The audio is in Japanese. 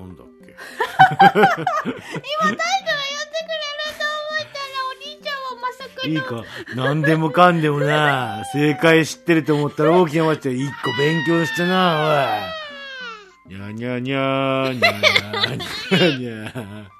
なんだっけ？今タイトル言ってくれると思ったらお兄ちゃんはまさかの。いいか。何でもかんでもな。正解知ってると思ったら大きな間で一個勉強してなおい。にゃにゃにゃにゃにゃにゃ